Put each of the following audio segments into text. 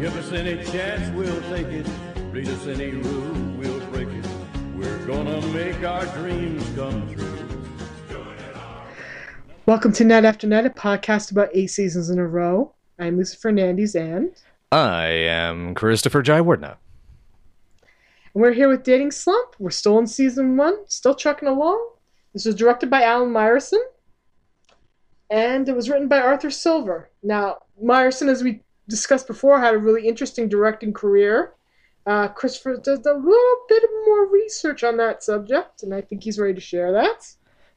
Give us any chance, we'll take it. Read us any rule, we'll break it. We're gonna make our dreams come true. Welcome to Night After Night, a podcast about eight seasons in a row. I'm Lisa Fernandez, and, I am Christopher Jai Wardna. and we're here with Dating Slump. We're still in season one, still trucking along. This was directed by Alan Myerson, and it was written by Arthur Silver. Now, Myerson, as we discussed before, had a really interesting directing career. Uh, Christopher does a little bit more research on that subject, and I think he's ready to share that.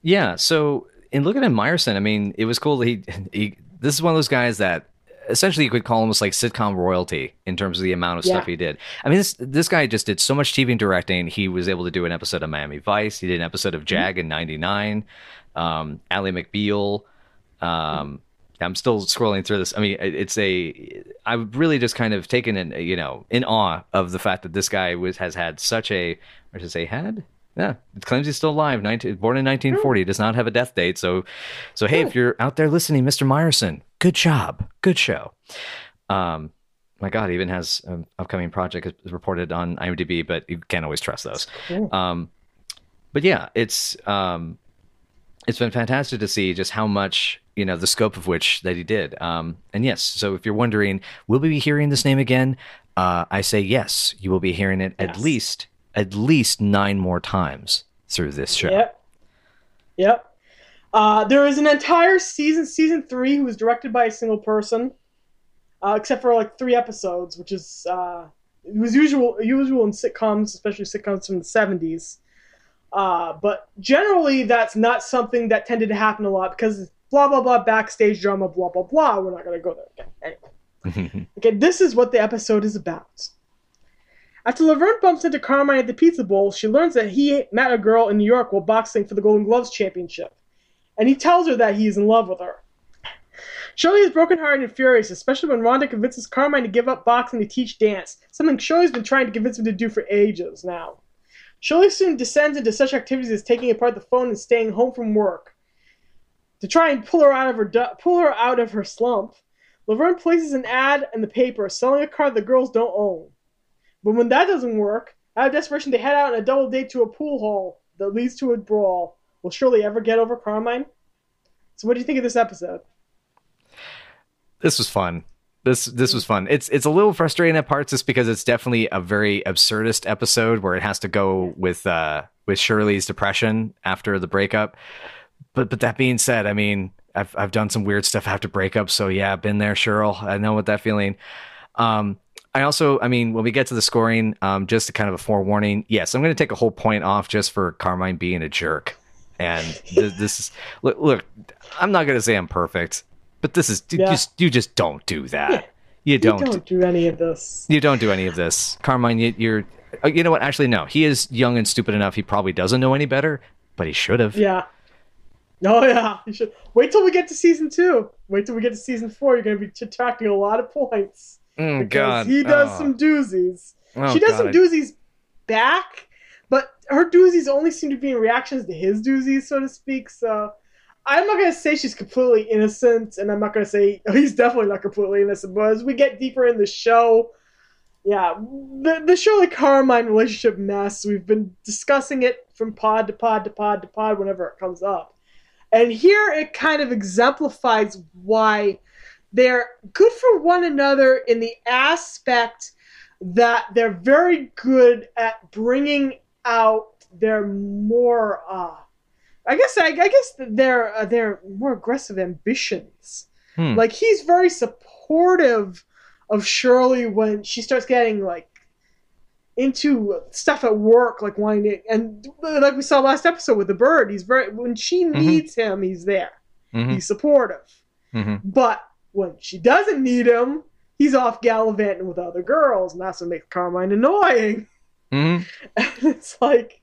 Yeah, so in looking at Myerson, I mean, it was cool that he, he this is one of those guys that essentially you could call almost like sitcom royalty in terms of the amount of Yeah. stuff he did. I mean, this this guy just did so much TV and directing. He was able to do an episode of Miami Vice. He did an episode of Jag in '99. Um, Ally McBeal. Um, I'm still scrolling through this. I mean, it's a. I've really just kind of taken in, you know, in awe of the fact that this guy was has had such a, or should I say, had. Yeah, it claims he's still alive. 19, born in 1940, does not have a death date. So, so hey, if you're out there listening, Mr. Myerson, good job, good show. Um, my God, he even has an upcoming project reported on IMDb, but you can't always trust those. Cool. Um, but yeah, it's um, it's been fantastic to see just how much you know the scope of which that he did. Um, and yes, so if you're wondering, will we be hearing this name again? Uh, I say yes. You will be hearing it at least at least nine more times through this show. Yep. Yep. Uh, there is an entire season, season three, who was directed by a single person, uh, except for like three episodes, which is uh, it was usual usual in sitcoms, especially sitcoms from the seventies. Uh, but generally, that's not something that tended to happen a lot because blah blah blah backstage drama, blah blah blah. We're not gonna go there again. Anyway. Okay, this is what the episode is about. After Laverne bumps into Carmine at the Pizza Bowl, she learns that he met a girl in New York while boxing for the Golden Gloves Championship. And he tells her that he is in love with her. Shirley is brokenhearted and furious, especially when Rhonda convinces Carmine to give up boxing to teach dance, something Shirley's been trying to convince him to do for ages now. Shirley soon descends into such activities as taking apart the phone and staying home from work. To try and pull her out of her du- pull her out of her slump, Laverne places an ad in the paper selling a car the girls don't own. But when that doesn't work, out of desperation, they head out on a double date to a pool hall that leads to a brawl. Will Shirley ever get over Carmine? So, what do you think of this episode? this was fun. This this was fun. It's it's a little frustrating at parts just because it's definitely a very absurdist episode where it has to go with uh with Shirley's depression after the breakup. But but that being said, I mean, I've I've done some weird stuff after breakups, so yeah, been there, Cheryl. I know what that feeling. Um I also, I mean, when we get to the scoring, um, just a kind of a forewarning. Yes, I'm going to take a whole point off just for Carmine being a jerk. And th- this is look, look. I'm not going to say I'm perfect, but this is you just you just don't do that. Yeah. You You don't. don't do any of this. You don't do any of this, Carmine. You, you're. uh, You know what? Actually, no. He is young and stupid enough. He probably doesn't know any better, but he should have. Yeah. Oh yeah. You should wait till we get to season two. Wait till we get to season four. You're going to be subtracting a lot of points Mm, because God. he does Oh. some doozies. Oh, she does God. some doozies back, but her doozies only seem to be in reactions to his doozies, so to speak. So I'm not gonna say she's completely innocent, and I'm not gonna say he's definitely not completely innocent. But as we get deeper in the show, yeah, the the Shirley Carmine relationship mess. We've been discussing it from pod to pod to pod to pod whenever it comes up, and here it kind of exemplifies why they're good for one another in the aspect that they're very good at bringing out their more uh I guess I, I guess their uh, their more aggressive ambitions. Hmm. Like he's very supportive of Shirley when she starts getting like into stuff at work, like wanting to, and like we saw last episode with the bird. He's very when she needs him, he's there. Mhm, He's supportive. mhm. But when she doesn't need him, he's off gallivanting with other girls, and that's what makes Carmine annoying. Mhm. And it's like,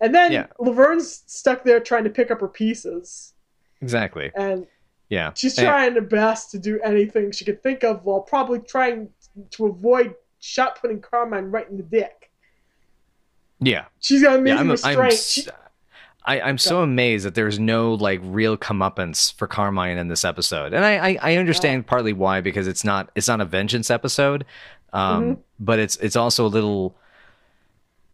and then Yeah. Laverne's stuck there trying to pick up her pieces, Exactly. and Yeah. she's And- trying her best to do anything she could think of while probably trying to avoid shot putting Carmine right in the dick. Yeah. She's got Yeah. amazing I'm. restraint. I'm, She- I, I'm so amazed that there's no like real comeuppance for Carmine in this episode, and I I, I understand partly why because it's not it's not a vengeance episode, um, Mm-hmm. but it's it's also a little.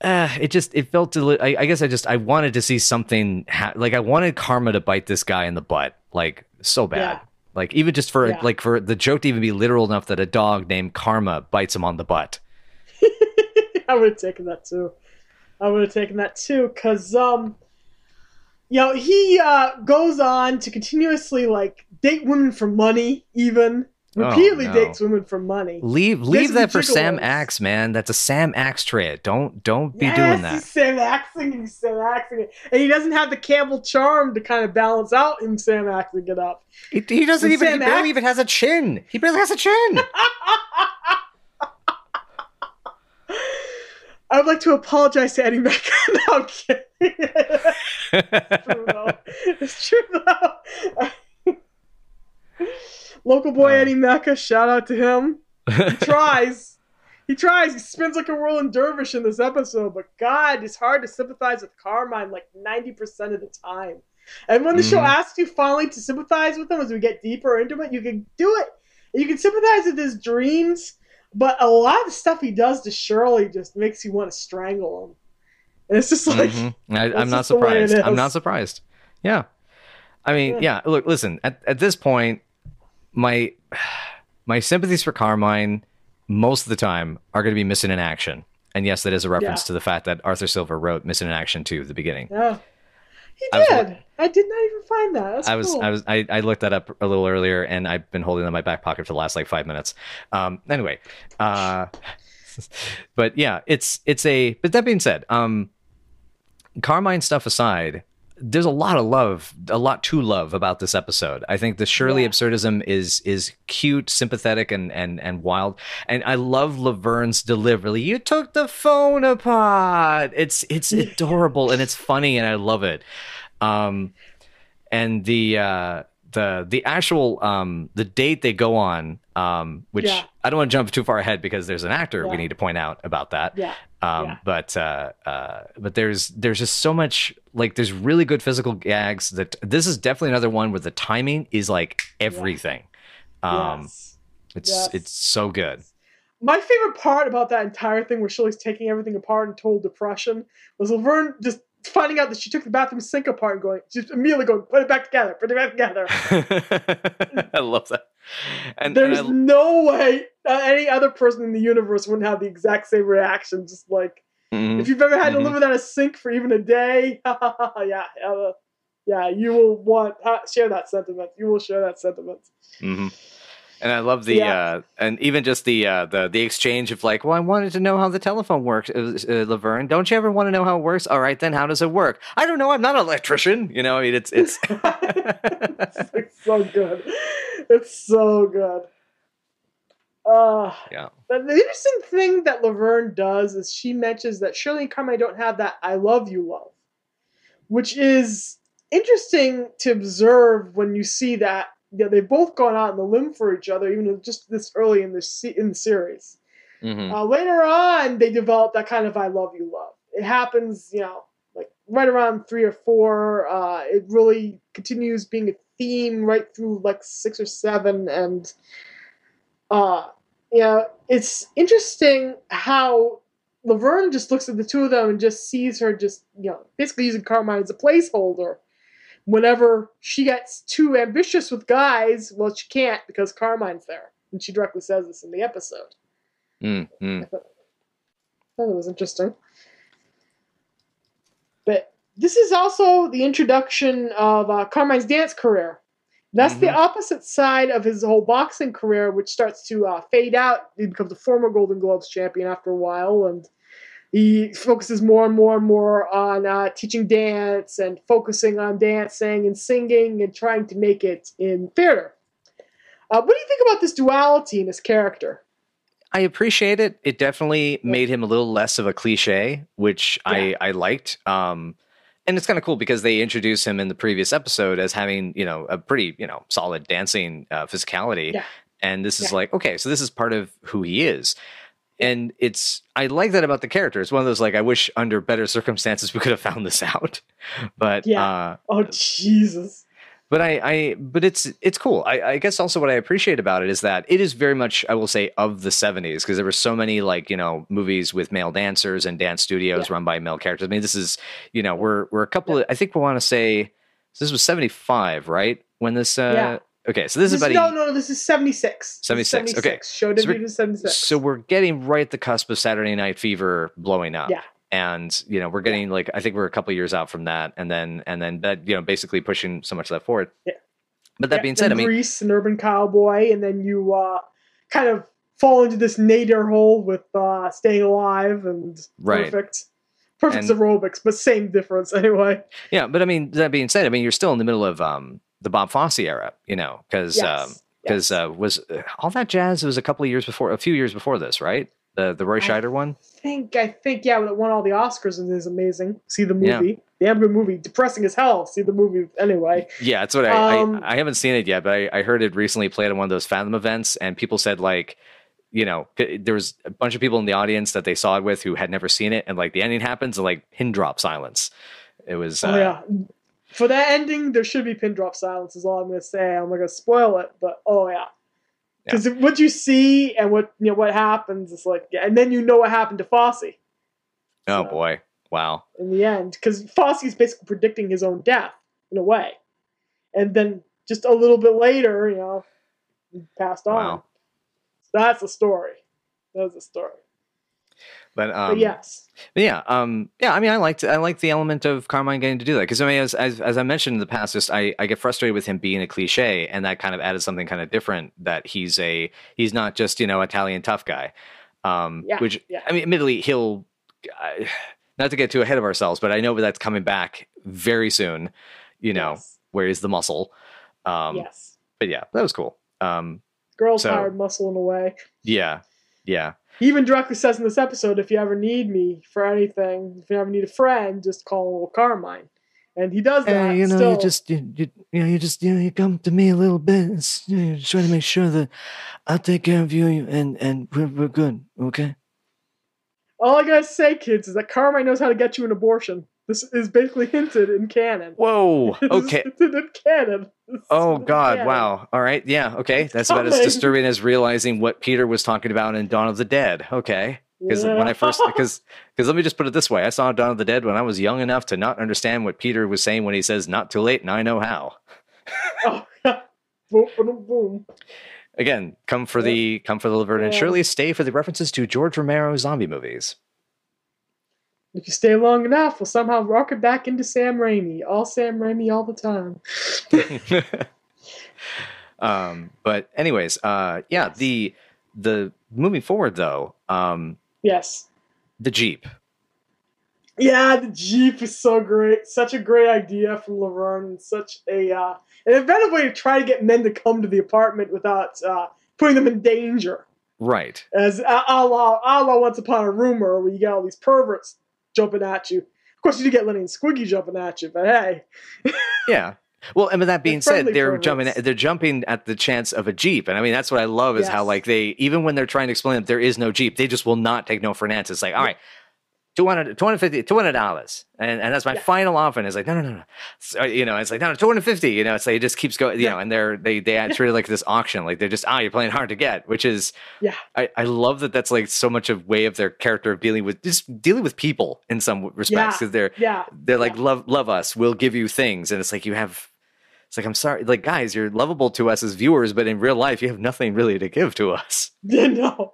Uh, it just it felt a li- I, I guess I just I wanted to see something ha- like I wanted Karma to bite this guy in the butt like so bad Yeah. like even just for Yeah. like for the joke to even be literal enough that a dog named Karma bites him on the butt. I would have taken that too. I would have taken that too, cause um, you know, he uh goes on to continuously like date women for money, even Oh, repeatedly no. dates women for money. Leave leave that for Sam. Axe, man. That's a Sam Axe trait. Don't don't be yes, doing that. He's Sam axing, he's Sam axing it, and he doesn't have the Campbell charm to kind of balance out him Sam axing it up. He, he doesn't And even. He barely Axe- even has a chin. He barely has a chin. I would like to apologize to Eddie Mekka. no, I'm kidding. it's true though. It's true though. Local boy Uh. Eddie Mekka, shout out to him. He tries. He tries. He spins like a whirling dervish in this episode, but God, it's hard to sympathize with Carmine like 90% of the time. And when the show Mhm. asks you finally to sympathize with him as we get deeper into it, you can do it. You can sympathize with his dreams, but a lot of the stuff he does to Shirley just makes you want to strangle him. And it's just like, Mhm. I, I'm not surprised. I'm not surprised. Yeah, I mean, yeah. Look, listen. At at this point, my my sympathies for Carmine most of the time are going to be missing in action. And yes, that is a reference Yeah. to the fact that Arthur Silver wrote "Missing in Action" too at the beginning. yeah. He I was- did. I did not even find that. That's I was, cool. I was, I, I looked that up a little earlier, and I've been holding it in my back pocket for the last like five minutes. Um, anyway, uh, but yeah, it's it's a. But that being said, um, Carmine stuff aside, there's a lot of love, a lot to love about this episode. I think the Shirley Yeah. absurdism is is cute, sympathetic, and and and wild. And I love Laverne's delivery. You took the phone apart. It's it's adorable and it's funny, and I love it. Um, and the uh, the the actual um, the date they go on, um, which Yeah. I don't want to jump too far ahead because there's an actor we need to point out about that. yeah. Um, Yeah. But uh, uh, but there's there's just so much like there's really good physical gags that this is definitely another one where the timing is like everything. Um, yes. It's Yes. it's so good. My favorite part about that entire thing where Shirley's taking everything apart in total depression was Laverne just finding out that she took the bathroom sink apart and going, just immediately going, put it back together, put it back together. I love that. And, and There's I- no way uh, any other person in the universe wouldn't have the exact same reaction. Just like, Mhm. if you've ever had Mhm. to live without a sink for even a day, yeah, uh, yeah, you will want uh, share that sentiment. You will share that sentiment. hmm And I love the Yeah. uh, and even just the uh, the the exchange of like, well, I wanted to know how the telephone works, uh, uh, Laverne. Don't you ever want to know how it works? All right, then how does it work? I don't know. I'm not an electrician. You know, I mean, it's it's. it's so good. It's so good. Uh, Yeah. But the interesting thing that Laverne does is she mentions that Shirley and Carmine don't have that "I love you" love, which is interesting to observe when you see that know, they've both gone out on the limb for each other, even just this early in the se- in the series. Mhm. Uh, later on, they develop that kind of "I love you" love. It happens, you know, like right around three or four. Uh, it really continues being a theme right through like six or seven, and uh, you know, it's interesting how Laverne just looks at the two of them and just sees her just you know basically using Carmine as a placeholder. Whenever she gets too ambitious with guys, well, she can't because Carmine's there, and she directly says this in the episode. Mm, mm. I thought it was interesting. But this is also the introduction of uh, Carmine's dance career. That's the Mhm. opposite side of his whole boxing career, which starts to uh, fade out. He becomes a former Golden Gloves champion after a while, and he focuses more and more and more on uh, teaching dance and focusing on dancing and singing and trying to make it in theater. Uh, what do you think about this duality in his character? I appreciate it. It definitely made him a little less of a cliche, which I I liked. Um, and it's kind of cool because they introduce him in the previous episode as having you know a pretty you know solid dancing uh, physicality, Yeah. and this is Yeah. like okay, so this is part of who he is. And it's I like that about the character. It's one of those like I wish under better circumstances we could have found this out, but Yeah. uh, Oh Jesus. but I, I but it's it's cool. I, I guess also what I appreciate about it is that it is very much I will say of the '70s because there were so many like you know movies with male dancers and dance studios Yeah. run by male characters. I mean, this is you know we're we're a couple of I think we want to say this was '75, right? When this uh Yeah. Okay, so this, is about no, no, no, this is seventy six. Seventy six. okay. Show So we're- debuted in 76. So we're getting right at the cusp of Saturday Night Fever blowing up. Yeah. And you know, we're getting like I think we're a couple years out from that, and then and then that you know basically pushing so much of that forward. Yeah. But that Yeah, being said, I mean, Grease and Urban Cowboy, and then you uh, kind of fall into this nadir hole with uh, Staying Alive and Right. Perfect. Perfect's And- aerobics, but same difference anyway. yeah. But I mean, that being said, I mean, you're still in the middle of um the Bob Fosse era, you know, because Yes. um because yes. uh, was uh, all that jazz it was a couple of years before, a few years before this, right? The the Roy I- Scheider one. I think I think yeah, it won all the Oscars and is amazing. See the movie. Yeah. damn good movie, depressing as hell. See the movie anyway. Yeah, that's what I, Um, I I haven't seen it yet, but I, I heard it recently played at one of those Fathom events, and people said like, you know, there was a bunch of people in the audience that they saw it with who had never seen it, and like the ending happens, and like pin drop silence. It was uh, oh yeah, for that ending, there should be pin drop silence. Is all I'm gonna say. I'm not gonna spoil it, but oh yeah, because what you see and what you know what happens is like, yeah, and then you know what happened to Fosse oh So- boy, wow, in the end, because Fosse is basically predicting his own death in a way, and then just a little bit later, you know, passed on. Wow. So that's the story. That's the story. But um, but yes, But yeah, um, yeah. I mean, I liked I liked the element of Carmine getting to do that because I mean, as, as as I mentioned in the past, just I I get frustrated with him being a cliche, and that kind of added something kind of different. That he's a he's not just you know Italian tough guy. Um, Yeah, which yeah. I mean, admittedly, he'll not to get too ahead of ourselves, but I know that's coming back very soon. You know, yes, where he's the muscle. Um, yes. but yeah, that was cool. Um, Girls so- hired muscle in a way. yeah, yeah. He even directly says in this episode, if you ever need me for anything, if you ever need a friend, just call little Carmine. And he does that. Hey, you know, still. you just you, you, you know, you just you know, you come to me a little bit, it's, you know, just trying to make sure that I'll take care of you, and and we're we're good, okay? All I gotta say, kids, is that Carmine knows how to get you an abortion. This is basically hinted in canon. Whoa, okay. hinted in canon. This Oh God, canon. wow. All right, yeah, okay. That's about as disturbing as realizing what Peter was talking about in Dawn of the Dead. Okay, because when I first because because let me just put it this way: I saw Dawn of the Dead when I was young enough to not understand what Peter was saying when he says "not too late" and I know how. oh, boom, boom, boom. Again, come for Yeah. the come for the Laverne and Yeah. Shirley. Stay for the references to George Romero zombie movies. If you stay long enough, we'll somehow rock it back into Sam Raimi. All Sam Raimi all the time. um, but anyways, uh, yeah, Yes. the the moving forward though, um, Yes. the Jeep. Yeah, the Jeep is so great. Such a great idea from Laverne, and such a uh, an inventive way to try to get men to come to the apartment without uh, putting them in danger. Right. As a a la, a la Once Upon a Rumor, where you get all these perverts jumping at you. Of course, you do get Lenny and Squiggy jumping at you, but hey, Yeah. Well, and with that being said, they're jumping. They're jumping at the chance of a jeep, and I mean that's what I love is how like they even when they're trying to explain that there is no jeep, they just will not take no for an answer. It's like, all right, 200 250 200 dollars, and and that's my Yeah. final offer. And it's like, no, no, no, no, so, you know, it's like no, no, two hundred fifty. You know, it's like it just keeps going. You Yeah. know, and they're they they treat it like this auction, like they're just ah, you're playing hard to get, which is yeah, I, I love that that's like so much of way of their character of dealing with just dealing with people in some respects Yeah. because they're yeah, they're like love love us we'll give you things and it's like you have it's like i'm sorry like guys you're lovable to us as viewers but in real life you have nothing really to give to us know.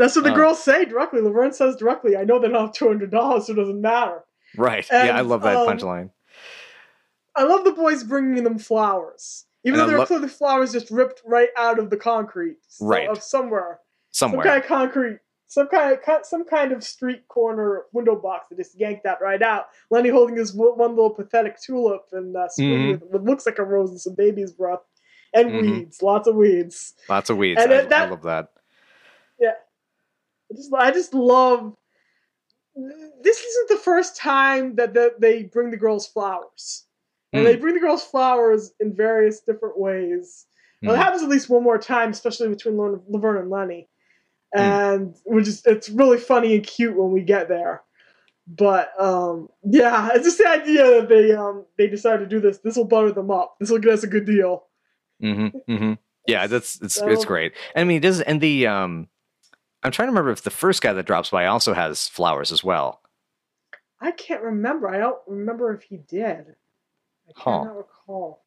That's what the Um, girls say directly. Laverne says directly, "I know they don't have two hundred dollars, so it doesn't matter." right yeah i love that um, punchline I love the boys bringing them flowers, even And though they're lo- clearly flowers just ripped right out of the concrete, so- Right. of somewhere, somewhere some kind of concrete, some kind of some kind of street corner window box that just yanked that right out. Lenny holding his one little pathetic tulip, and uh, Mhm. with what looks like a rose and some baby's breath, and Mhm. weeds, lots of weeds. lots of weeds and I, that- I love that I just, I just love. This isn't the first time that the, they bring the girls flowers, and Mm. they bring the girls flowers in various different ways. Well, it Mm. happens at least one more time, especially between Laverne and Lenny. and which is it's really funny and cute when we get there. But um, yeah, it's just the idea that they um they decided to do this. This will butter them up. This will get us a good deal. Mm-hmm. Mm-hmm. Yeah, that's it's So- it's great. I mean, it does and the um, I'm trying to remember if the first guy that drops by also has flowers as well. I can't remember. I don't remember if he did. I Huh. cannot recall.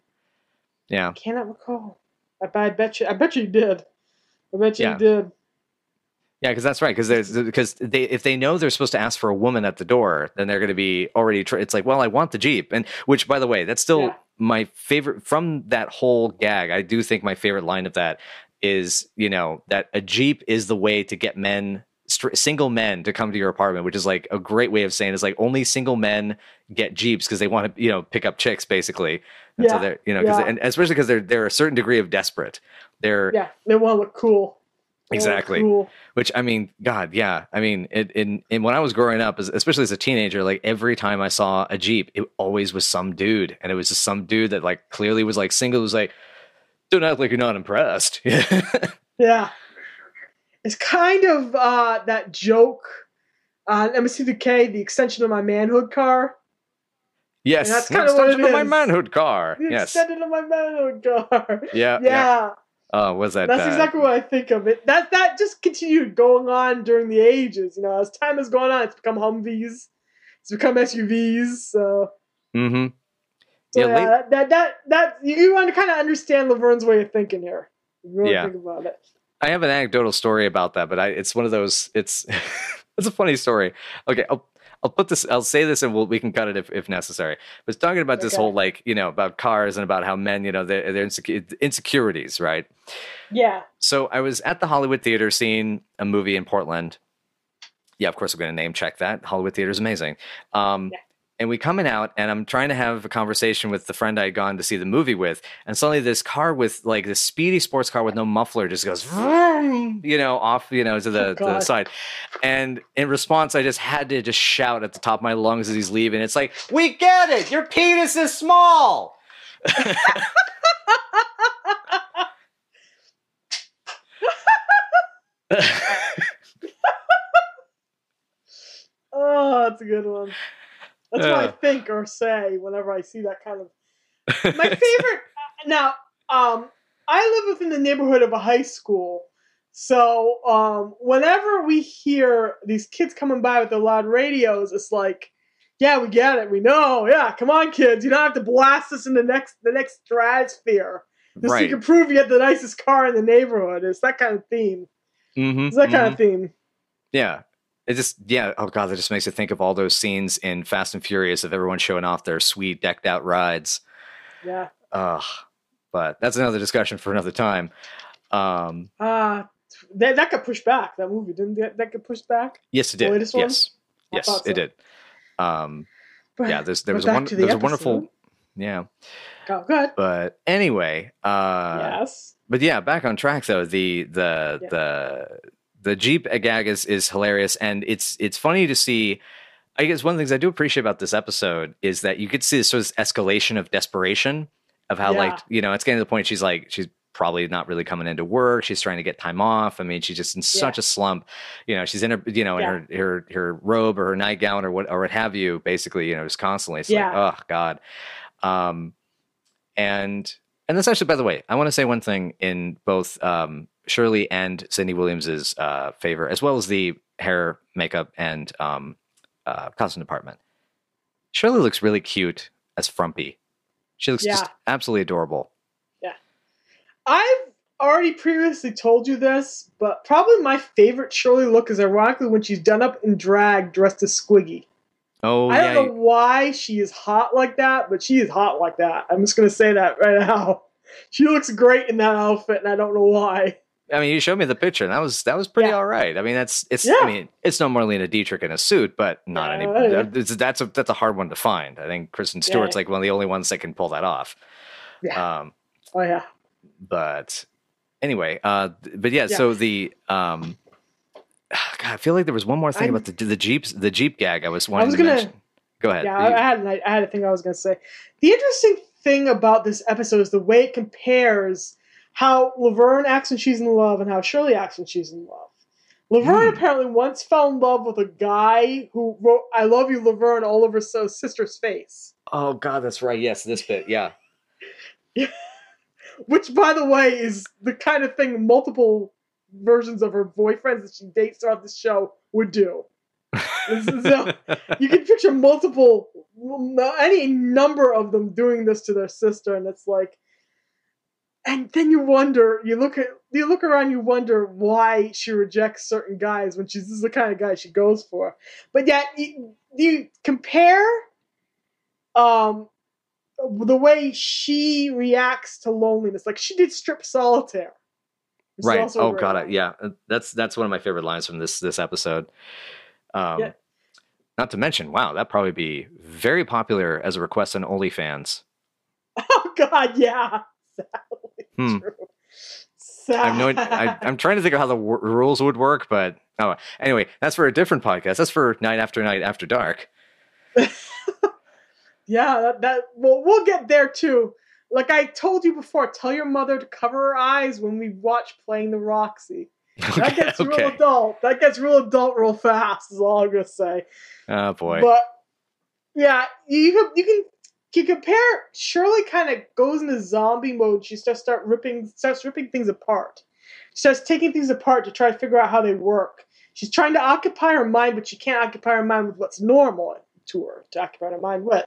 Yeah. I cannot recall. I, bet- I bet you. I bet you did. I bet you Yeah. did. Yeah, because that's right. Because because they if they know they're supposed to ask for a woman at the door, then they're going to be already. Tr- it's like, well, I want the jeep, and which, by the way, that's still Yeah. my favorite from that whole gag. I do think my favorite line of that is, you know, that a jeep is the way to get men. Single men to come to your apartment, which is like a great way of saying it's like only single men get jeeps because they want to, you know, pick up chicks basically. And so they're, you know, yeah. and especially because they're they're a certain degree of desperate. They're Yeah, they want to look cool. They wanna look Exactly. Cool. which I mean, God, yeah. I mean, it, in in when I was growing up, especially as a teenager, like every time I saw a Jeep, it always was some dude, and it was just some dude that like clearly was like single. Was like, don't act like you're not impressed. Yeah. It's kind of uh, that joke on MST3K, the extension of my manhood car. yes, that's an kinda what it of my manhood car. The Yes, extension of my manhood car. yeah, yeah. yeah. Oh, was that? That's uh, exactly what I think of it. That that just continued going on during the ages. You know, as time has gone on, it's become Humvees, it's become SUVs. So, Mm-hmm. So Yeah, yeah, that, that that that you want to kind of understand Laverne's way of thinking here. You really Yeah. think about it. I have an anecdotal story about that, but I, it's one of those. It's it's a funny story. Okay, I'll I'll put this. I'll say this, and we'll, we can cut it if, if necessary. But talking about this whole like you know about cars and about how men you know their their insecu- insecurities, right? Yeah. So I was at the Hollywood Theater seeing a movie in Portland. Yeah, of course, we're going to name check that. Hollywood Theater is amazing. Um, Yeah. And we coming out, and I'm trying to have a conversation with the friend I had gone to see the movie with, and suddenly this car with like this speedy sports car with no muffler just goes, vroom, you know, off, you know, to the, Oh, to the side. And in response, I just had to just shout at the top of my lungs as he's leaving. It's like, we get it. Your penis is small. Oh, that's a good one. That's what I Uh. think or say whenever I see that kind of. My favorite now. Um, I live within the neighborhood of a high school, so um, whenever we hear these kids coming by with their loud radios, it's like, yeah, we get it, we know, yeah, come on, kids, you don't have to blast us in the next the next stratosphere. Just so you can prove you have the nicest car in the neighborhood. It's that kind of theme. Mhm, It's that kind mhm. of theme. Yeah. It just yeah, oh god, that just makes you think of all those scenes in Fast and Furious of everyone showing off their sweet decked out rides. Yeah. Ugh. But that's another discussion for another time. Um Uh that that got pushed back. That movie didn't that, that get pushed back? yes it did. Yes. Yes, thought it so. did. Um But, yeah, there's there was a one there the was a wonderful yeah. Oh, good. But anyway, uh yes. but yeah, back on track though. The the Yeah. the the Jeep gag is is hilarious, and it's it's funny to see. I guess one of the things I do appreciate about this episode is that you could see this sort of escalation of desperation of how Yeah. like you know it's getting to the point she's like she's probably not really coming into work. She's trying to get time off. I mean, she's just in such a slump. You know, she's in her you know in her her her robe or her nightgown or what or what have you. Basically, you know, just constantly. It's Yeah. like oh god. Um, and and that's actually by the way, I want to say one thing in both um, Shirley and Cindy Williams's uh, favor, as well as the hair, makeup, and um, uh, costume department. Shirley looks really cute as Frumpy. She looks just absolutely adorable. Yeah. I've already previously told you this, but probably my favorite Shirley look is ironically when she's done up in drag dressed as Squiggy. Oh I don't yeah, know why she is hot like that, but she is hot like that. I'm just gonna say that right now. She looks great in that outfit, and I don't know why. I mean, you showed me the picture, and that was that was pretty Yeah. all right. I mean, that's it's. Yeah. I mean, it's no Marlene Dietrich in a suit, but not Yeah, any. yeah. That's a that's a hard one to find. I think Kristen Stewart's Yeah. like one of the only ones that can pull that off. Yeah. Um, Oh yeah. but anyway, uh, but yeah, so the um, God, I feel like there was one more thing I'm- about the the Jeeps the Jeep gag. I was wanting was to gonna- mention. Go ahead. Yeah, I, I had I had a thing I was gonna say. The interesting thing about this episode is the way it compares how Laverne acts when she's in love and how Shirley acts when she's in love. Laverne Hmm. apparently once fell in love with a guy who wrote "I love you, Laverne" all over so sister's face. Oh God, that's right. Yes, this bit. Yeah. Which, by the way, is the kind of thing multiple versions of her boyfriends that she dates throughout the show would do. Is a- you can picture multiple, any number of them doing this to their sister, and it's like, and then you wonder, you look at, you look around, you wonder why she rejects certain guys when she's this is the kind of guy she goes for. But yet, you, you compare, um, the way she reacts to loneliness, like she did strip solitaire. right. Oh great God, I, yeah. uh, That's that's one of my favorite lines from this this episode. Um, Yeah. Not to mention, wow, that probably be very popular as a request on OnlyFans. Oh God, yeah. Hmm. true. I have no. I. I'm trying to think of how the w- rules would work, but oh, anyway, that's for a different podcast. That's for night after night after dark. yeah, that, that well, we'll get there too. Like I told you before, tell your mother to cover her eyes when we watch Playing the Roxy. That Okay. gets real adult. That gets real adult real fast. Is all I'm gonna say. Oh boy. But yeah, you can you can you compare. Shirley kind of goes into zombie mode. She starts start ripping starts ripping things apart. She starts taking things apart to try to figure out how they work. She's trying to occupy her mind, but she can't occupy her mind with what's normal to her to occupy her mind with.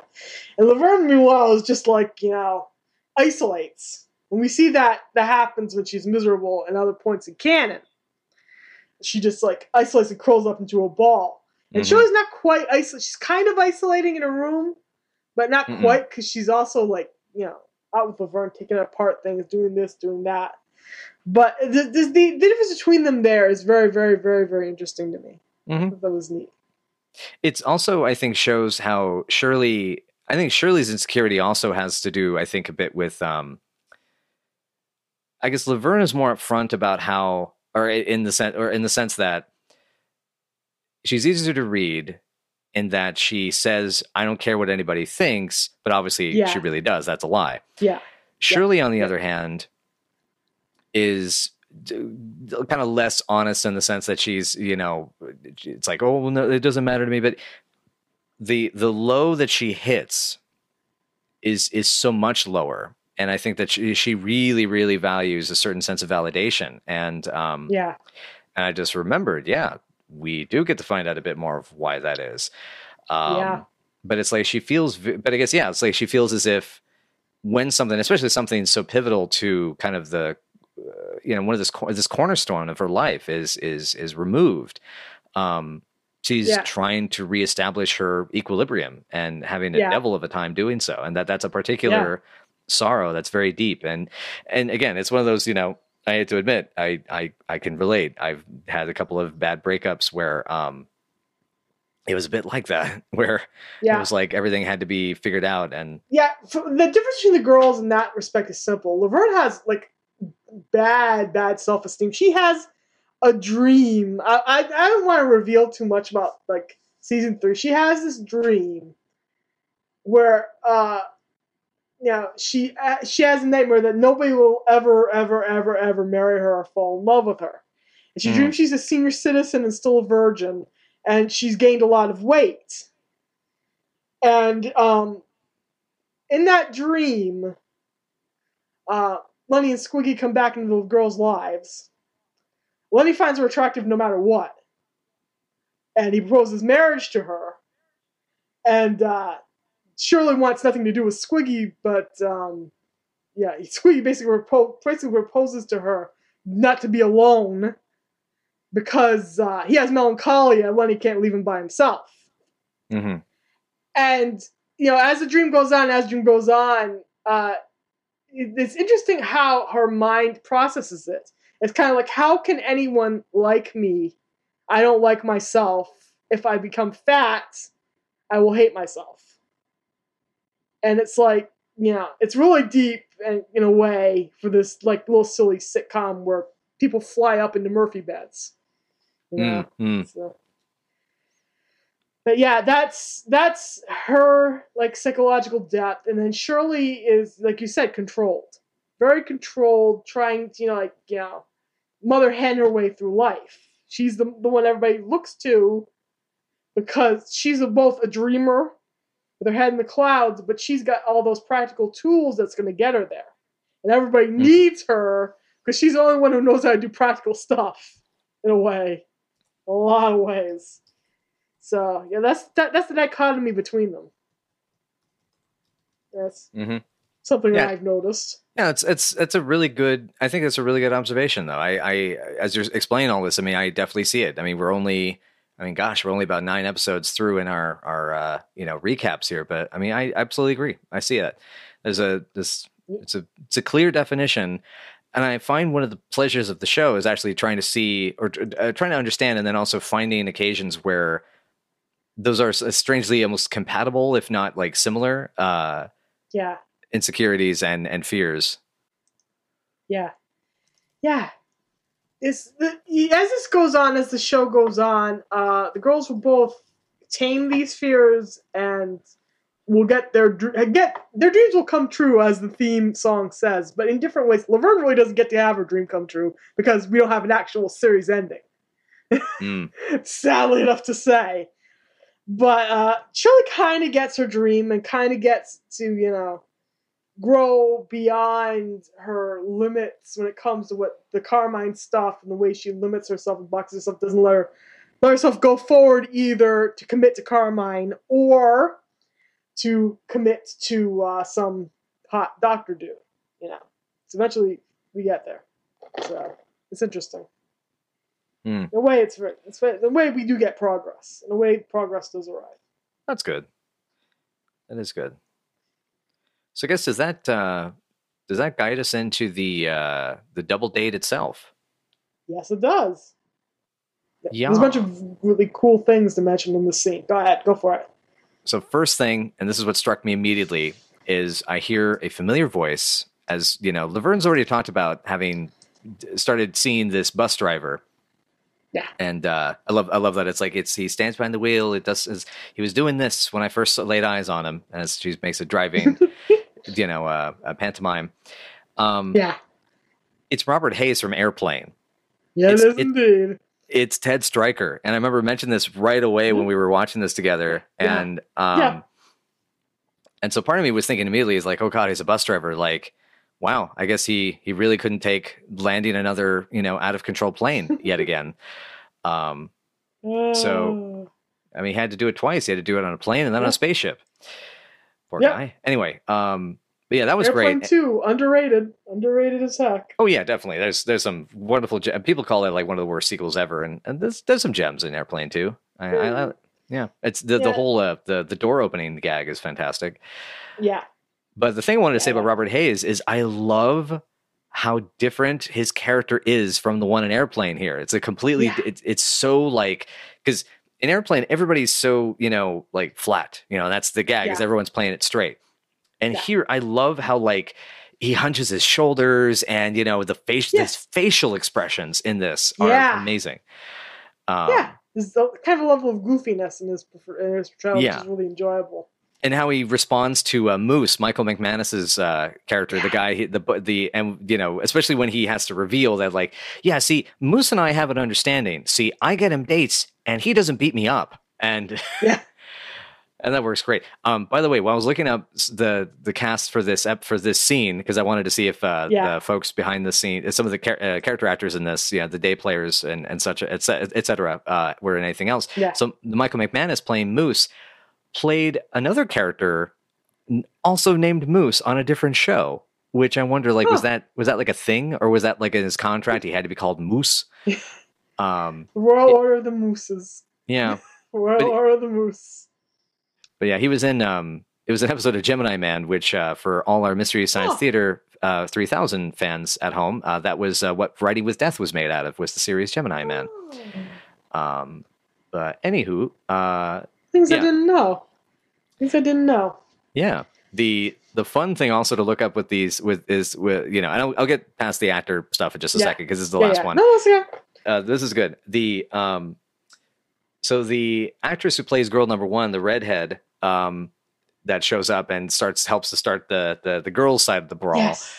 And Laverne, meanwhile, is just like you know isolates. And we see that that happens when she's miserable and other points in canon. She just like isolates and curls up into a ball. And Mhm. Shirley's not quite isolated. She's kind of isolating in a room, but not Mm-mm. quite because she's also like, you know, out with Laverne, taking apart things, doing this, doing that. But the, the, the, difference between them there is very, very, very, very interesting to me. Mhm. That was neat. It's also, I think, shows how Shirley. I think Shirley's insecurity also has to do, I think, a bit with. um I guess Laverne is more upfront about how, or in the sense, or in the sense that she's easier to read, in that she says, "I don't care what anybody thinks," but obviously Yeah. she really does. That's a lie. Yeah. Shirley, on the Yeah. other hand, is kind of less honest in the sense that she's, you know, it's like, oh, well, no, it doesn't matter to me. But the the low that she hits is is so much lower, and I think that she, she really, really values a certain sense of validation. And um, Yeah. and I just remembered, yeah, we do get to find out a bit more of why that is. Um, Yeah. But it's like she feels, but I guess, yeah, it's like she feels as if when something, especially something so pivotal to kind of the, uh, you know, one of this, this cornerstone of her life is, is, is removed. Um, she's Yeah. trying to reestablish her equilibrium and having a Yeah. devil of a time doing so. And that that's a particular sorrow that's very deep. And, and again, it's one of those, you know, I had to admit, I, I, I can relate. I've had a couple of bad breakups where, um, it was a bit like that, where it was like everything had to be figured out. And Yeah. The difference between the girls in that respect is simple. Laverne has like bad, bad self esteem. She has a dream. I, I, I don't want to reveal too much about like season three. She has this dream where, uh, know, she uh, she has a nightmare that nobody will ever, ever, ever, ever marry her or fall in love with her. And she Mhm. dreams she's a senior citizen and still a virgin, and she's gained a lot of weight. And um, in that dream, uh, Lenny and Squiggy come back into the girls' lives. Lenny finds her attractive no matter what, and he proposes marriage to her. And uh, Shirley wants nothing to do with Squiggy, but um, yeah, Squiggy basically, repo- basically proposes to her not to be alone because uh, he has melancholia and Lenny can't leave him by himself. Mm-hmm. And you know, as the dream goes on, as the dream goes on, uh, it's interesting how her mind processes it. It's kind of like, how can anyone like me? I don't like myself. If I become fat, I will hate myself. And it's like, you know, it's really deep and in a way for this like little silly sitcom where people fly up into Murphy beds. You know? Mm, mm. So, but yeah, that's that's her like psychological depth, and then Shirley is like you said, controlled, very controlled, trying to you know like you know, mother hen her way through life. she's the the one everybody looks to because she's a, both a dreamer with her head in the clouds, but she's got all those practical tools that's going to get her there. And everybody Hmm. needs her because she's the only one who knows how to do practical stuff in a way, a lot of ways. So yeah, that's that, that's the dichotomy between them. That's Mhm. something Yeah. that I've noticed. Yeah, it's it's it's a really good. I think it's a really good observation, though. I, I as you're explaining all this, I mean, I definitely see it. I mean, we're only, I mean, gosh, we're only about nine episodes through in our our uh, you know recaps here, but I mean, I absolutely agree. I see it. There's a this it's a it's a clear definition, and I find one of the pleasures of the show is actually trying to see or uh, trying to understand, and then also finding occasions where those are strangely almost compatible, if not like similar. Uh, Yeah, insecurities and and fears yeah, yeah. It's the, as this goes on, as the show goes on, uh, the girls will both tame these fears and will get their get their dreams will come true, as the theme song says, but in different ways. Laverne really doesn't get to have her dream come true because we don't have an actual series ending. Mm. sadly enough to say. But uh, Shirley kind of gets her dream and kind of gets to, you know, grow beyond her limits when it comes to what the Carmine stuff and the way she limits herself and boxes herself, doesn't let her let herself go forward either to commit to Carmine or to commit to uh, some hot doctor dude, you know. So eventually we get there. So it's interesting. In a way, it's it's the way we do get progress. In a way, progress does arrive. That's good. That is good. So I guess does that uh, does that guide us into the uh, the double date itself? Yes, it does. Yeah. There's a bunch of really cool things to mention in this scene. Go ahead, go for it. So first thing, and this is what struck me immediately, is I hear a familiar voice. As you know, Laverne's already talked about having started seeing this bus driver. Yeah. And uh, I love I love that it's like it's he stands behind the wheel. It does is, he was doing this when I first laid eyes on him, as she makes a driving, you know, uh, a pantomime. Um, Yeah. It's Robert Hays from Airplane. Yeah, It's- it indeed. It's Ted Stryker, and I remember mentioning this right away when we were watching this together. Yeah. And um, Yeah. and so part of me was thinking immediately, is like, oh god, he's a bus driver. Like, wow, I guess he he really couldn't take landing another you know out of control plane yet again. Um, So- I mean, he had to do it twice. He had to do it on a plane and then on a spaceship. Poor Yep. guy. Anyway, um, but yeah, that was Airplane great. 2, underrated. Underrated as heck. Oh yeah, definitely. There's there's some wonderful. Ge- people call it like one of the worst sequels ever, and, and there's there's some gems in Airplane too. I, I, I yeah, it's the the whole uh, the the door opening gag is fantastic. Yeah. But the thing I wanted to say about Robert Hays is I love how different his character is from the one in Airplane here. It's a completely Yeah. it's it's so like because in Airplane everybody's so you know like flat. You know that's the gag is everyone's playing it straight. And Yeah. here I love how like he hunches his shoulders and you know the face Yeah. his facial expressions in this are Yeah. amazing. Um, yeah. There's a kind of a level of goofiness in his, prefer- in his portrayal, Yeah. which is really enjoyable. And how he responds to uh, Moose, Michael McManus's uh, character, the guy, the the and you know, especially when he has to reveal that, like, yeah, see, Moose and I have an understanding. See, I get him dates, and he doesn't beat me up, and Yeah. and that works great. Um, by the way, while I was looking up the the cast for this ep- for this scene, because I wanted to see if uh, Yeah. the folks behind the scene, some of the char- uh, character actors in this, yeah, the day players and and such, et ce- et cetera, uh, were in anything else. Yeah. So Michael McManus playing Moose played another character also named Moose on a different show. Which I wonder, like, was that was that like a thing, or was that like in his contract he had to be called Moose? um, Royal It- Order of the Mooses. yeah, Royal But- Order of the Moose. but yeah, he was in. Um, it was an episode of Gemini Man, which uh, for all our Mystery Science Huh. Theater uh, three thousand fans at home, uh, that was uh, what Riding with Death was made out of. Was the series Gemini Man? Oh. Um, but anywho, Things I didn't know. Things I didn't know. Yeah. The the fun thing also to look up with these with is with you know, and I'll, I'll get past the actor stuff in just a Yeah. second because this is the Yeah, last yeah. one. No, that's yeah. Uh, this is good. The um, so the actress who plays girl number one, the redhead, um, that shows up and starts helps to start the the the girls side of the brawl. Yes.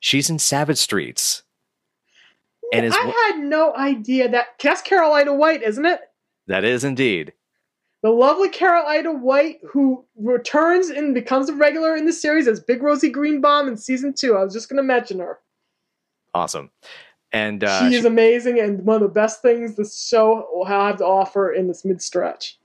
She's in Savage Streets. And is I had no idea that that's Carol Ita White, isn't it? that is indeed The lovely Carol Ita White, who returns and becomes a regular in the series as Big Rosie Greenbaum in season two. I was just going to mention her. awesome. And uh, she is amazing and one of the best things the show will have to offer in this mid stretch.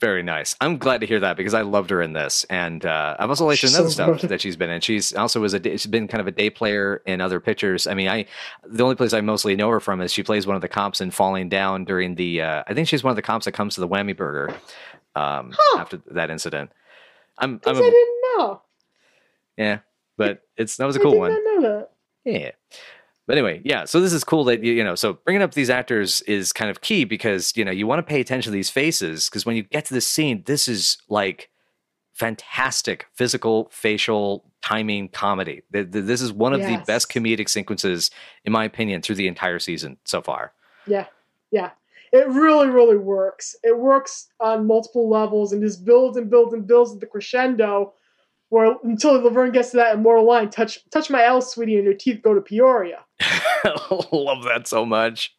Very nice. I'm glad to hear that because I loved her in this, and uh, I've also liked She's other so stuff that she's been in. She's also was a she's been kind of a day player in other pictures. I mean, I the only place I mostly know her from is she plays one of the cops in Falling Down during the. Uh, I think she's one of the cops that comes to the Whammy Burger um, Huh. after that incident. I'm, I'm a, I didn't know. yeah, but it's that was a cool one. not know that. Yeah. But anyway, yeah. So this is cool that you you know. So bringing up these actors is kind of key because you know you want to pay attention to these faces because when you get to this scene, this is like fantastic physical, facial timing comedy. Th- th- This is one of the best comedic sequences, in my opinion, through the entire season so far. Yeah, yeah. It really, really works. It works on multiple levels and just builds and builds and builds at the crescendo until Laverne gets to that immortal line, touch touch my L, sweetie, and your teeth go to Peoria. Love that so much.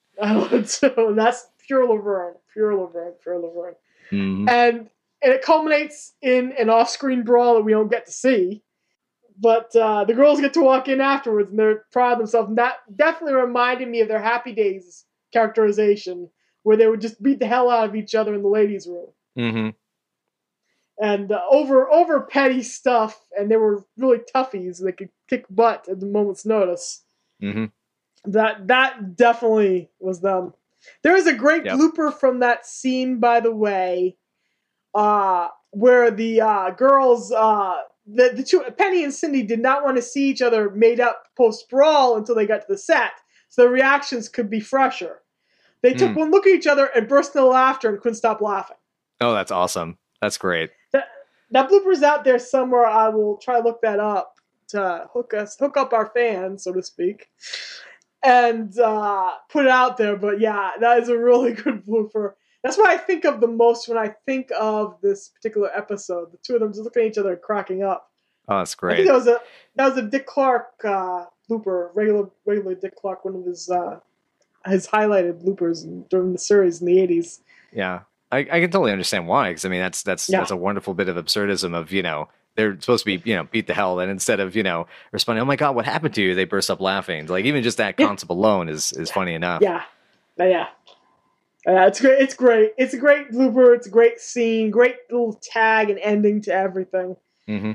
so that's pure Laverne, pure Laverne, pure Laverne. Mhm. and and it culminates in an off-screen brawl that we don't get to see. But uh, the girls get to walk in afterwards, and they're proud of themselves. And that definitely reminded me of their Happy Days characterization, where they would just beat the hell out of each other in the ladies' room, Mhm. And uh, over over petty stuff. And they were really toughies; they could kick butt at the moment's notice. Mhm. That that definitely was them. There is a great Yep. blooper from that scene, by the way, uh, where the uh, girls, uh, the the two Penny and Cindy did not want to see each other made up post brawl until they got to the set, so the reactions could be fresher. They took Mm. one look at each other and burst into laughter and couldn't stop laughing. Oh, that's awesome. That's great. That blooper's out there somewhere. I will try to look that up to hook us, hook up our fans, so to speak, and uh, put it out there. But yeah, that is a really good blooper. That's what I think of the most when I think of this particular episode. The two of them just looking at each other and cracking up. Oh, that's I great. think that was a that was a Dick Clark uh, blooper, regular regular Dick Clark, one of his uh, his highlighted bloopers during the series in the eighties. Yeah, I, I can totally understand why. Because I mean, that's that's Yeah. that's a wonderful bit of absurdism of you know they're supposed to be you know beat the hell, and instead of you know responding, oh my god, what happened to you? They burst up laughing. Like even just that concept alone is is funny enough. Yeah, yeah, yeah. It's great. It's great. It's a great blooper. It's a great scene. Great little tag and ending to everything. hmm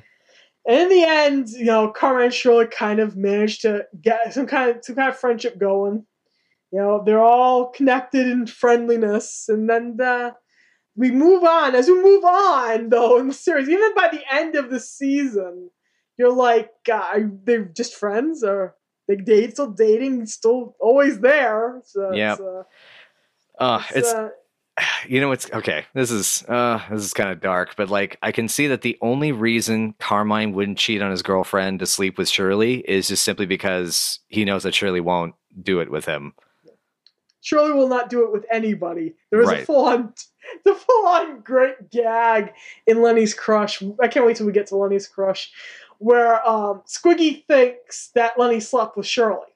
And in the end, you know, Carmine and Shirley kind of managed to get some kind of some kind of friendship going. You know, they're all connected in friendliness, and then uh, we move on. As we move on, though, in the series, even by the end of the season, you're like, uh, are they just friends, or they date, still dating, still always there? So Yep. it's, uh, Uh, it's uh, you know it's okay. This is uh this is kind of dark, but like I can see that the only reason Carmine wouldn't cheat on his girlfriend to sleep with Shirley is just simply because he knows that Shirley won't do it with him. Shirley will not do it with anybody. There is a Right. full on, the full on great gag in Lenny's Crush. I can't wait till we get to Lenny's Crush, where um, Squiggy thinks that Lenny slept with Shirley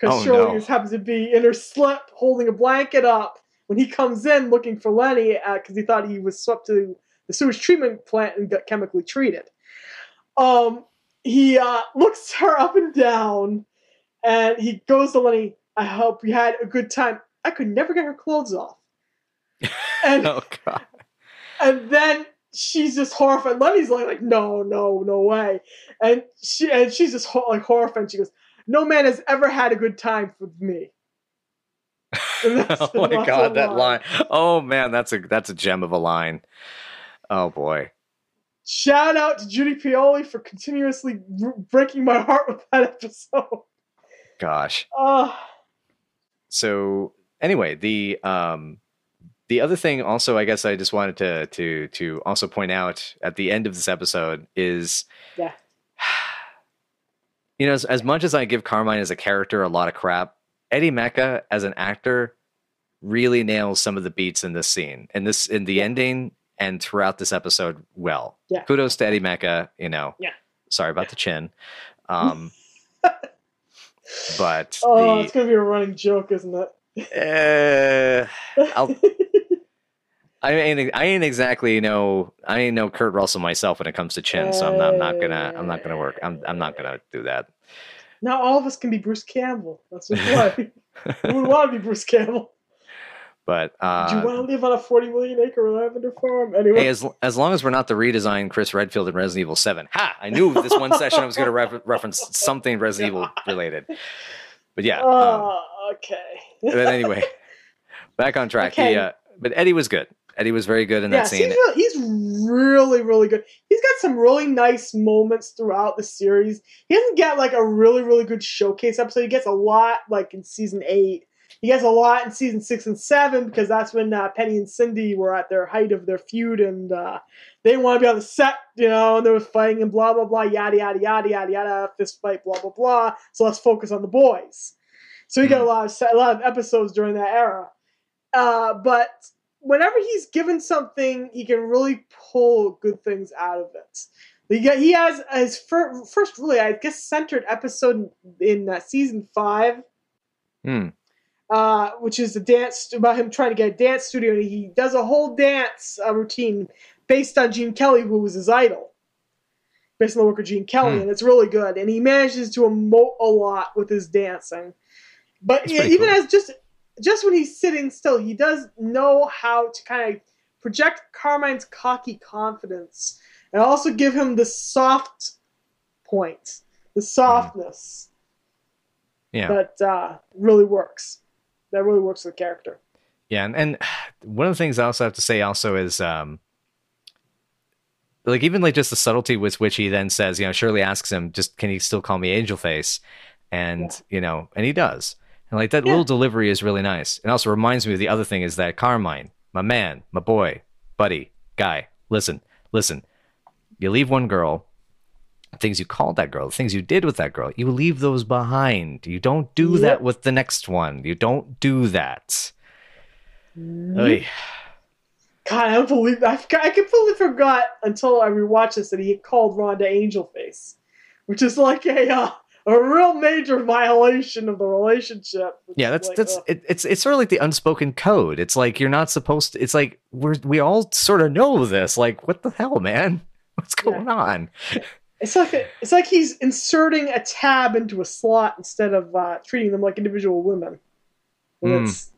because Oh, Shirley no. just happens to be in her slip holding a blanket up when he comes in looking for Lenny because he thought he was swept to the sewage treatment plant and got chemically treated. Um, he uh, looks her up and down, and he goes to Lenny. I hope you had a good time. I could never get her clothes off. And Oh god. and then she's just horrified. Lenny's like, like no, no, no way. And she and she's just ho- like horrified. She goes, no man has ever had a good time with me. Oh my god, that line. Oh man, that's a that's a gem of a line. Oh boy. Shout out to Judy Pioli for continuously breaking my heart with that episode. Gosh. Uh, So anyway, the um the other thing also I guess I just wanted to to to also point out at the end of this episode is Yeah. You know, as, as much as I give Carmine as a character a lot of crap, Eddie Mekka as an actor really nails some of the beats in this scene. And this in the ending and throughout this episode well. Yeah. Kudos to Eddie Mekka, you know. Yeah. Sorry about the chin. Um but Oh, the, it's gonna be a running joke, isn't it? uh, I'll, I ain't I ain't exactly no I ain't no Kurt Russell myself when it comes to chin, so I'm not, I'm not gonna I'm not gonna work. I'm I'm not gonna do that. Not all of us can be Bruce Campbell. That's why. Who would want to be Bruce Campbell? But Do you uh, want to live on a 40 million acre lavender farm? Anyway. hey, as as long as we're not the redesigned Chris Redfield in Resident Evil Seven, ha! I knew this one session I was gonna refer reference something Resident Evil related. But yeah. um, Oh, okay. but anyway, back on track. Okay. He, uh, but Eddie was good. Eddie was very good in that scene. he's really, he's really, really good. He's got some really nice moments throughout the series. He doesn't get like a really, really good showcase episode. He gets a lot like in season eight. He gets a lot in season six and seven because that's when uh, Penny and Cindy were at their height of their feud and uh, they want to be on the set, you know, and they were fighting and blah blah blah, yada yada yada yada yada, fist fight, blah blah blah. So let's focus on the boys. So he got a lot of a lot of episodes during that era. Uh, but whenever he's given something, he can really pull good things out of it. He, got, he has his fir- first, really, I guess, centered episode in uh, season five, Hmm. Uh, which is a dance about him trying to get a dance studio. And he does a whole dance uh, routine based on Gene Kelly, who was his idol, based on the work of Gene Kelly, Hmm. and it's really good. And he manages to emote a lot with his dancing. But yeah, even cool. as just just when he's sitting still, he does know how to kind of project Carmine's cocky confidence and also give him the soft point, the softness Yeah. that uh, really works. That really works with the character. Yeah, and, and one of the things I also have to say also is um like even like just the subtlety with which he then says, you know, Shirley asks him, just can he still call me Angel Face? And Yeah. you know, and he does. And like that Yeah. little delivery is really nice. And also reminds me of the other thing is that Carmine, my man, my boy, buddy, guy, listen, listen. You leave one girl, things you called that girl, things you did with that girl, you leave those behind. You don't do Yep. that with the next one. You don't do that. Oy. God, I don't believe I, I completely forgot until I rewatched this that he called Rhonda Angel Face, which is like a uh, a real major violation of the relationship. Yeah, that's like, that's it, it's it's sort of like the unspoken code. It's like you're not supposed to. It's like we're we all sort of know this. Like what the hell, man? What's Yeah. going on? It's like a, it's like he's inserting a tab into a slot instead of uh, treating them like individual women. Mm. It's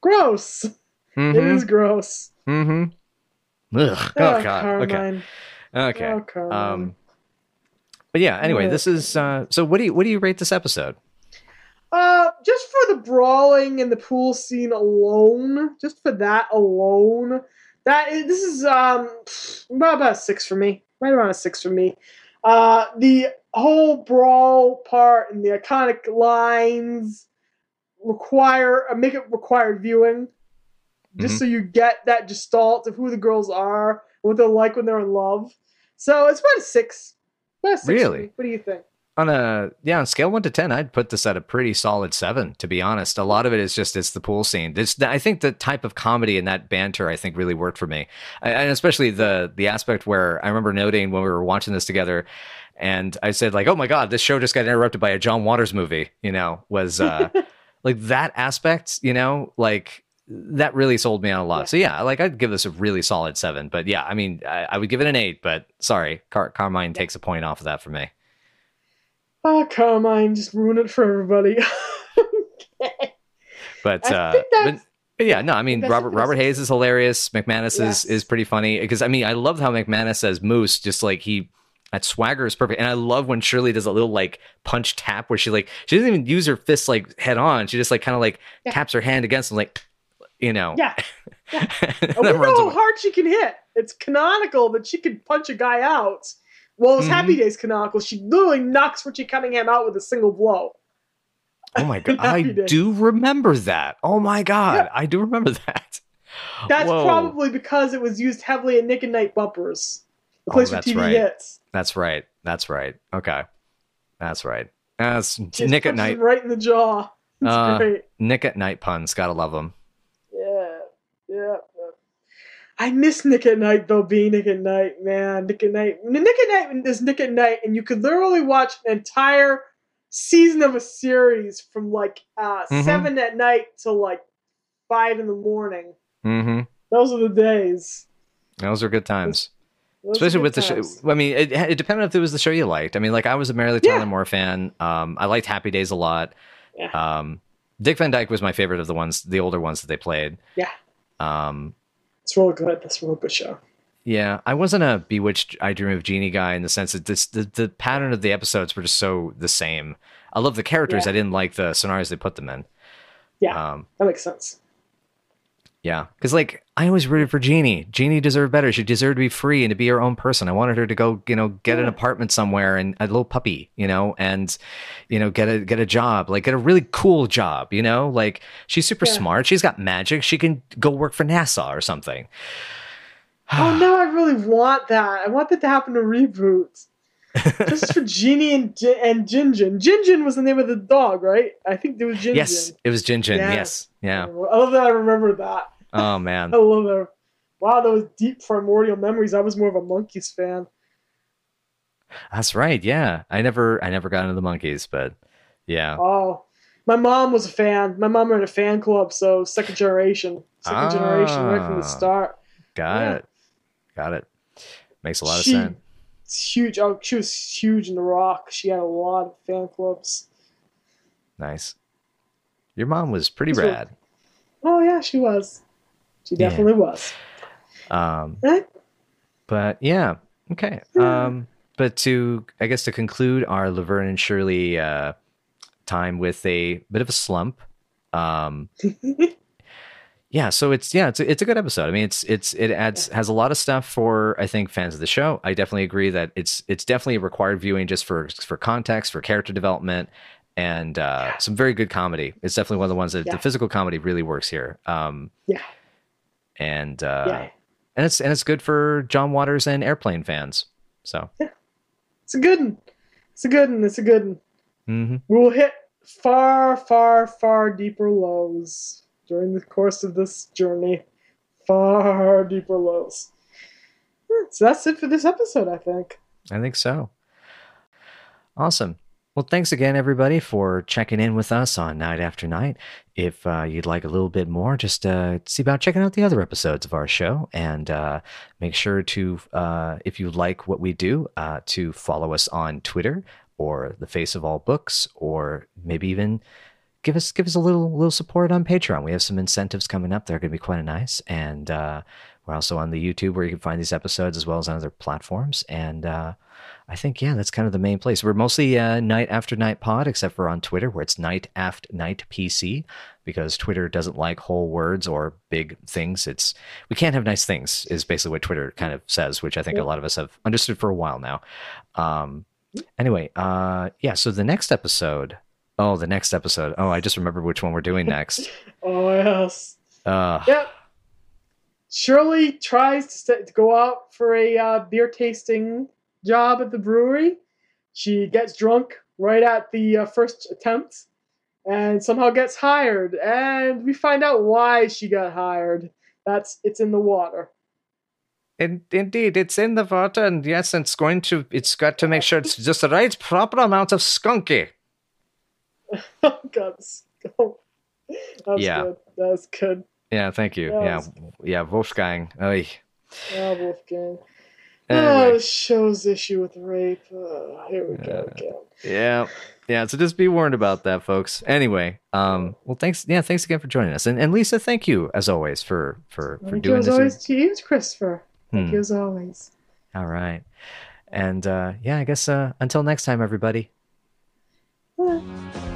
gross. It Mm-hmm. is gross. Mm-hmm. Ugh. Oh, god. Okay. Carmine. Okay. Oh, Carmine. Um. But yeah. Anyway, Yeah. this is. uh So what do you what do you rate this episode? Uh, just for the brawling and the pool scene alone, just for that alone, that is, this is um about, about a six for me, right around a six for me. Uh, the whole brawl part and the iconic lines require uh, make it required viewing, just Mhm. so you get that gestalt of who the girls are, what they're like when they're in love. So it's about a six. About a six Really? What do you think? On a yeah, on scale one to ten, I'd put this at a pretty solid seven. To be honest, a lot of it is just it's the pool scene. This I think the type of comedy and that banter I think really worked for me, I- and especially the the aspect where I remember noting when we were watching this together, and I said like, oh my god, this show just got interrupted by a John Waters movie. You know, was uh, like that aspect. You know, like that really sold me on a lot. Yeah. So yeah, like I'd give this a really solid seven. But yeah, I mean, I, I would give it an eight. But sorry, Car- Carmine takes a point off of that for me. Oh, Carmine, just ruin it for everybody. But I uh, but, but yeah, no, I mean Robert Robert. Hays is hilarious. McManus Yes. is is pretty funny because I mean I love how McManus says Moose just like he that swagger is perfect, and I love when Shirley does a little like punch tap where she like she doesn't even use her fists like head on. She just like kind of like Yeah. taps her hand against him like you know. yeah, and we know how hard she can hit. It's canonical that she can punch a guy out. Well, it was Mhm. Happy Days canonical. She literally knocks Richie Cunningham out with a single blow. Oh my god, I Days. do remember that. Oh my god, Yeah. I do remember that. That's Whoa. probably because it was used heavily in Nick at Night bumpers. The Oh, place where TV right. hits. That's right. That's right. Okay, that's right. That's Just Nick at night. right in the jaw. It's Uh, great. Nick at night puns. Gotta love them. Yeah, yeah. Yeah. I miss Nick at Night though, being Nick at Night, man. Nick at Night. Nick at Night is Nick at Night, and you could literally watch an entire season of a series from like uh, Mhm. seven at night to like five in the morning. Mm-hmm. Those are the days. Those are good times. Those especially good with the show. I mean, it, it depended if it was the show you liked. I mean, like I was a Mary Yeah. Tyler Moore fan. Um, I liked Happy Days a lot. Yeah. Um, Dick Van Dyke was my favorite of the ones, the older ones that they played. Yeah. Um, It's real good. That's real good show. yeah, I wasn't a Bewitched I Dream of Jeannie guy in the sense that this the, the pattern of the episodes were just so the same. I love the characters. Yeah. I didn't like the scenarios they put them in. Yeah, Um, that makes sense. Yeah, because like I always rooted for Jeannie. Jeannie deserved better. She deserved to be free and to be her own person. I wanted her to go, you know, get an apartment somewhere and a little puppy, you know, and you know, get a get a job, like get a really cool job, you know. Like she's super Yeah. smart. She's got magic. She can go work for NASA or something. oh no, I really want that. I want that to happen to reboot. Just for Jeannie and and Djinn Djinn. Jinjin was the name of the dog, right? I think it was Djinn Djinn. yes, it was Djinn Djinn. Yeah. Yes, yeah. Oh, I love that. I remember that. Oh man, I love that. Wow, those deep primordial memories. I was more of a Monkees fan. that's right. Yeah, I never, I never got into the Monkees, but yeah. Oh, my mom was a fan. My mom ran a fan club, so second generation, second generation, right from Ah. the start. Got Yeah. it. Got it. Makes a lot She- of sense. Huge. Oh, she was huge in the rock. She had a lot of fan clubs. Nice. Your mom was pretty rad. Oh yeah, she was. She Yeah. definitely was. Um, Right? but yeah, okay. Yeah. Um, but to I guess to conclude our Laverne and Shirley uh, time with a bit of a slump. Um, yeah, so it's yeah, it's a, it's a good episode. I mean, it's it's it adds has a lot of stuff for I think fans of the show. I definitely agree that it's it's definitely a required viewing just for for context, for character development, and uh, Yeah. some very good comedy. It's definitely one of the ones that Yeah. the physical comedy really works here. Um, Yeah. And uh, yeah, and it's and it's good for John Waters and airplane fans. So it's a good one. It's a good one. It's a good one. mhm. We will hit far, far, far deeper lows during the course of this journey. Far deeper lows. Hmm, So that's it for this episode, I think. I think so. Awesome. Well, thanks again, everybody, for checking in with us on Night After Night. If uh, you'd like a little bit more, just uh, see about checking out the other episodes of our show, and uh, make sure to, uh, if you like what we do, uh, to follow us on Twitter or the Face of All Books, or maybe even give us give us a little little support on Patreon. We have some incentives coming up; they're going to be quite nice, and uh, we're also on the YouTube where you can find these episodes as well as on other platforms. And I think yeah, that's kind of the main place. We're mostly uh, night after night pod, except for on Twitter where it's night after night PC, because Twitter doesn't like whole words or big things. It's we can't have nice things is basically what Twitter kind of says, which I think a lot of us have understood for a while now. Um, anyway, uh, yeah. So the next episode. Oh, the next episode. Oh, I just remember which one we're doing next. Oh, yes. Uh, Yep. Shirley tries to, to go out for a uh, beer tasting job at the brewery. She gets drunk right at the uh, first attempt and somehow gets hired. And we find out why she got hired. That's it's in the water. In, indeed, it's in the water, and yes, it's going to. It's got to make sure it's just the right proper amount of skunky. Oh God, oh. that was Yeah. good. That was good. Yeah, thank you. Yes. Yeah, yeah, Wolfgang. Oy. Oh, Wolfgang. Oh, Anyway, the show's issue with rape. Oh, here we go Uh, again. yeah, yeah. So just be warned about that, folks. Anyway, um, well, thanks. Yeah, thanks again for joining us, and and Lisa, thank you as always for for for Thank you doing as this. always to you, Christopher. Thank Hmm. you as always. All right, and uh, yeah, I guess uh, until next time, everybody. Bye.